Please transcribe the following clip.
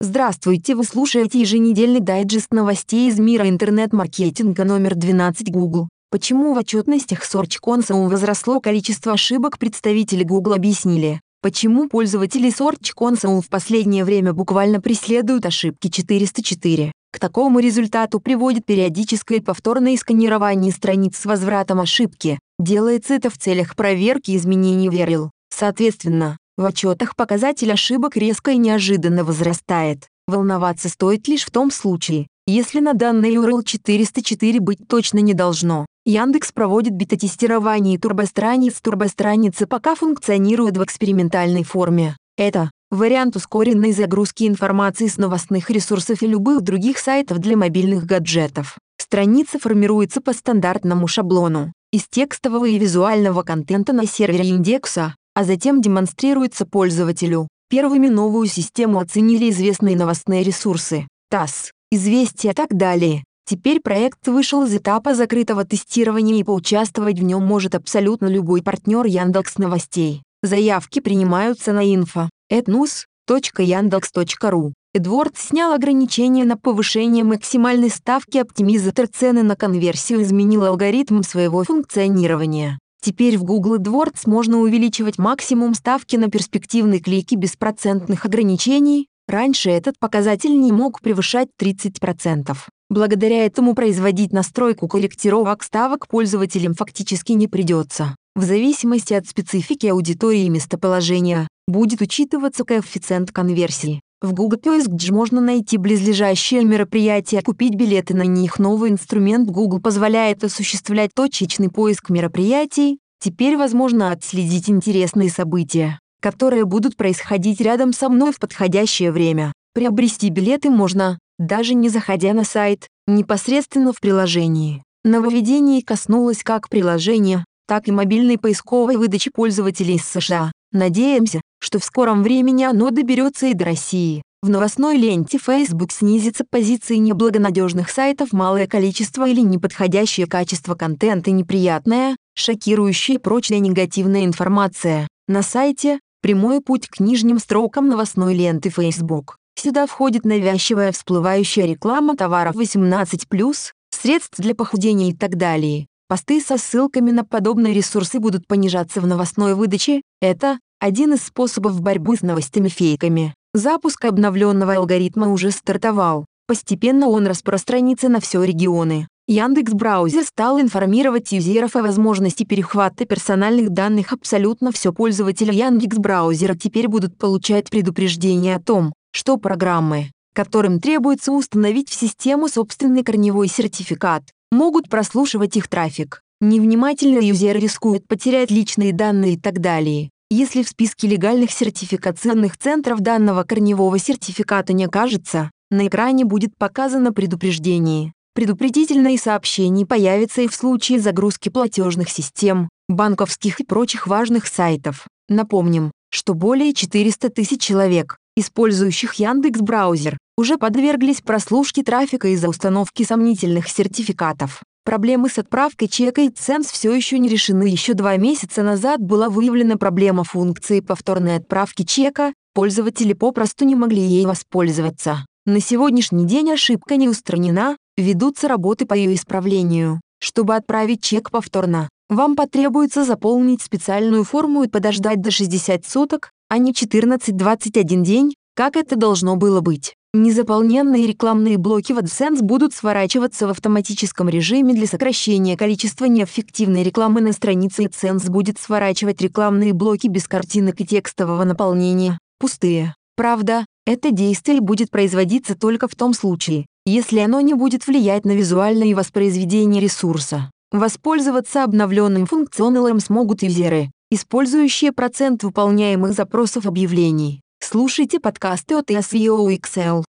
Здравствуйте, вы слушаете еженедельный дайджест новостей из мира интернет-маркетинга номер 12 Google. Почему в отчетностях Search Console возросло количество ошибок представители Google объяснили. Почему пользователи Search Console в последнее время буквально преследуют ошибки 404. К такому результату приводит периодическое повторное сканирование страниц с возвратом ошибки. Делается это в целях проверки изменений URL. Соответственно, в отчетах показатель ошибок резко и неожиданно возрастает. Волноваться стоит лишь в том случае, если на данной URL 404 быть точно не должно. Яндекс проводит бета-тестирование турбостраниц. Турбостраницы пока функционируют в экспериментальной форме. Это вариант ускоренной загрузки информации с новостных ресурсов и любых других сайтов для мобильных гаджетов. Страница формируется по стандартному шаблону из текстового и визуального контента на сервере индекса, а затем демонстрируется пользователю. Первыми новую систему оценили известные новостные ресурсы, ТАСС, известия и так далее. Теперь проект вышел из этапа закрытого тестирования и поучаствовать в нем может абсолютно любой партнер Яндекс Новостей. Заявки принимаются на info etnus.yandex.ru. Эдворд снял ограничения на повышение максимальной ставки оптимизатор цены на конверсию изменил алгоритм своего функционирования. Теперь в Google AdWords можно увеличивать максимум ставки на перспективные клики без процентных ограничений, раньше этот показатель не мог превышать 30%. Благодаря этому производить настройку корректировок ставок пользователям фактически не придется. В зависимости от специфики аудитории и местоположения, будет учитываться коэффициент конверсии. В Google Поиск можно найти близлежащие мероприятия, купить билеты на них. Новый инструмент Google позволяет осуществлять точечный поиск мероприятий. Теперь возможно отследить интересные события, которые будут происходить рядом со мной в подходящее время. Приобрести билеты можно, даже не заходя на сайт, непосредственно в приложении. Нововведение коснулось как приложения, так и мобильной поисковой выдачи пользователей из США. Надеемся, что в скором времени оно доберется и до России. В новостной ленте Facebook снизится позиции неблагонадежных сайтов малое количество или неподходящее качество контента неприятная, шокирующая и прочная негативная информация. На сайте прямой путь к нижним строкам новостной ленты Facebook. Сюда входит навязчивая всплывающая реклама товаров 18+, средств для похудения и так далее. Посты со ссылками на подобные ресурсы будут понижаться в новостной выдаче. Это один из способов борьбы с новостями-фейками. Запуск обновленного алгоритма уже стартовал. Постепенно он распространится на все регионы. Яндекс Браузер стал информировать юзеров о возможности перехвата персональных данных абсолютно все пользователи Яндекс Браузера теперь будут получать предупреждение о том, что программы, которым требуется установить в систему собственный корневой сертификат, могут прослушивать их трафик. Невнимательный юзер рискует потерять личные данные и так далее. Если в списке легальных сертификационных центров данного корневого сертификата не окажется, на экране будет показано предупреждение. Предупредительные сообщения появятся и в случае загрузки платежных систем, банковских и прочих важных сайтов. Напомним, что более 400 тысяч человек, использующих Яндекс браузер, уже подверглись прослушке трафика из-за установки сомнительных сертификатов. Проблемы с отправкой чека и ценз все еще не решены. Еще два месяца назад была выявлена проблема функции повторной отправки чека, пользователи попросту не могли ей воспользоваться. На сегодняшний день ошибка не устранена, ведутся работы по ее исправлению. Чтобы отправить чек повторно, вам потребуется заполнить специальную форму и подождать до 60 суток, а не 14-21 день, как это должно было быть. Незаполненные рекламные блоки в AdSense будут сворачиваться в автоматическом режиме для сокращения количества неэффективной рекламы на странице AdSense будет сворачивать рекламные блоки без картинок и текстового наполнения, пустые. Правда, это действие будет производиться только в том случае, если оно не будет влиять на визуальное воспроизведение ресурса. Воспользоваться обновленным функционалом смогут юзеры, использующие процент выполняемых запросов объявлений. Слушайте подкасты от SEO Excel.